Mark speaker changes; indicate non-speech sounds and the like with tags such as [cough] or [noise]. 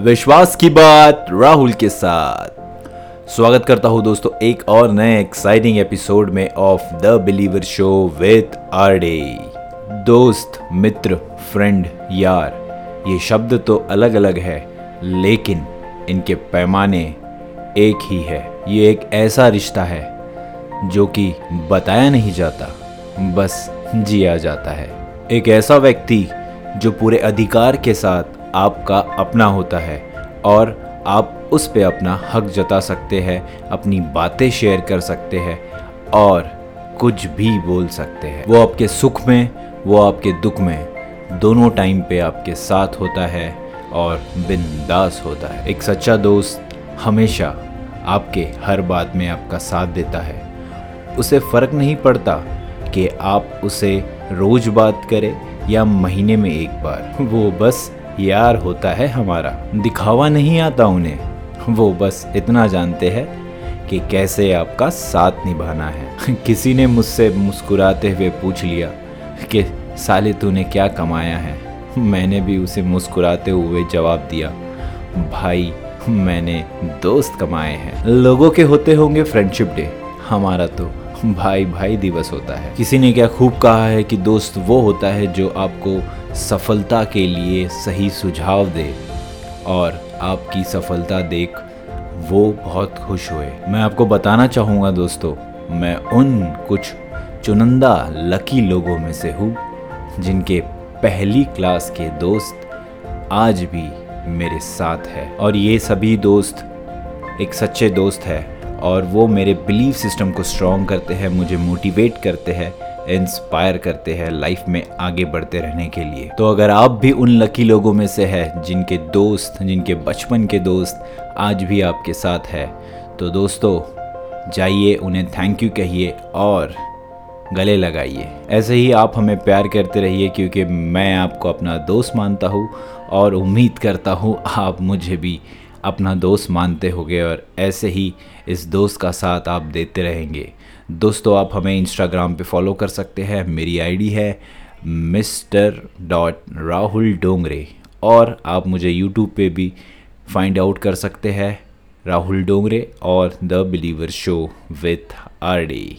Speaker 1: विश्वास की बात राहुल के साथ। स्वागत करता हूँ दोस्तों एक और नए एक्साइटिंग एपिसोड में of the believer show with R D दोस्त, मित्र फ्रेंड यार, ये शब्द तो अलग अलग है, लेकिन इनके पैमाने एक ही है। ये एक ऐसा रिश्ता है जो कि बताया नहीं जाता, बस जिया जाता है। एक ऐसा व्यक्ति जो पूरे अधिकार के साथ आपका अपना होता है और आप उस पे अपना हक जता सकते हैं, अपनी बातें शेयर कर सकते हैं और कुछ भी बोल सकते हैं। वो आपके सुख में, वो आपके दुख में, दोनों टाइम पे आपके साथ होता है और बिंदास होता है। एक सच्चा दोस्त हमेशा आपके हर बात में आपका साथ देता है। उसे फ़र्क नहीं पड़ता कि आप उसे रोज़ बात करें या महीने में एक बार। वो बस यार होता है हमारा। दिखावा नहीं आता उन्हें। वो बस इतना जानते हैं कि कैसे आपका साथ निभाना है। [laughs] किसी ने मुझसे मुस्कुराते हुए पूछ लिया कि, साले, तूने क्या कमाया है? [laughs] मैंने भी उसे मुस्कुराते हुए जवाब दिया, भाई, मैंने दोस्त कमाए हैं। लोगों के होते होंगे फ्रेंडशिप डे हमारा तो भाई भाई दिवस होता है। किसी ने क्या खूब कहा है कि दोस्त वो होता है जो आपको सफलता के लिए सही सुझाव दे और आपकी सफलता देख वो बहुत खुश हुए। मैं आपको बताना चाहूँगा दोस्तों, मैं उन कुछ चुनिंदा लकी लोगों में से हूँ, जिनके पहली क्लास के दोस्त आज भी मेरे साथ है। और ये सभी दोस्त एक सच्चे दोस्त है और वो मेरे बिलीफ सिस्टम को स्ट्रॉन्ग करते हैं, मुझे मोटिवेट करते हैं इंस्पायर करते हैं लाइफ में आगे बढ़ते रहने के लिए। तो अगर आप भी उन लकी लोगों में से है, जिनके दोस्त, जिनके बचपन के दोस्त आज भी आपके साथ है तो दोस्तों, जाइए, उन्हें थैंक यू कहिए और गले लगाइए। ऐसे ही आप हमें प्यार करते रहिए, क्योंकि मैं आपको अपना दोस्त मानता हूँ और उम्मीद करता हूँ आप मुझे भी अपना दोस्त मानते होगे और ऐसे ही इस दोस्त का साथ आप देते रहेंगे। दोस्तों, आप हमें इंस्टाग्राम पे फॉलो कर सकते हैं। मेरी आईडी है मिस्टर डॉट राहुल डोंगरे और आप मुझे यूट्यूब पे भी फाइंड आउट कर सकते हैं। राहुल डोंगरे और the believer show with R D.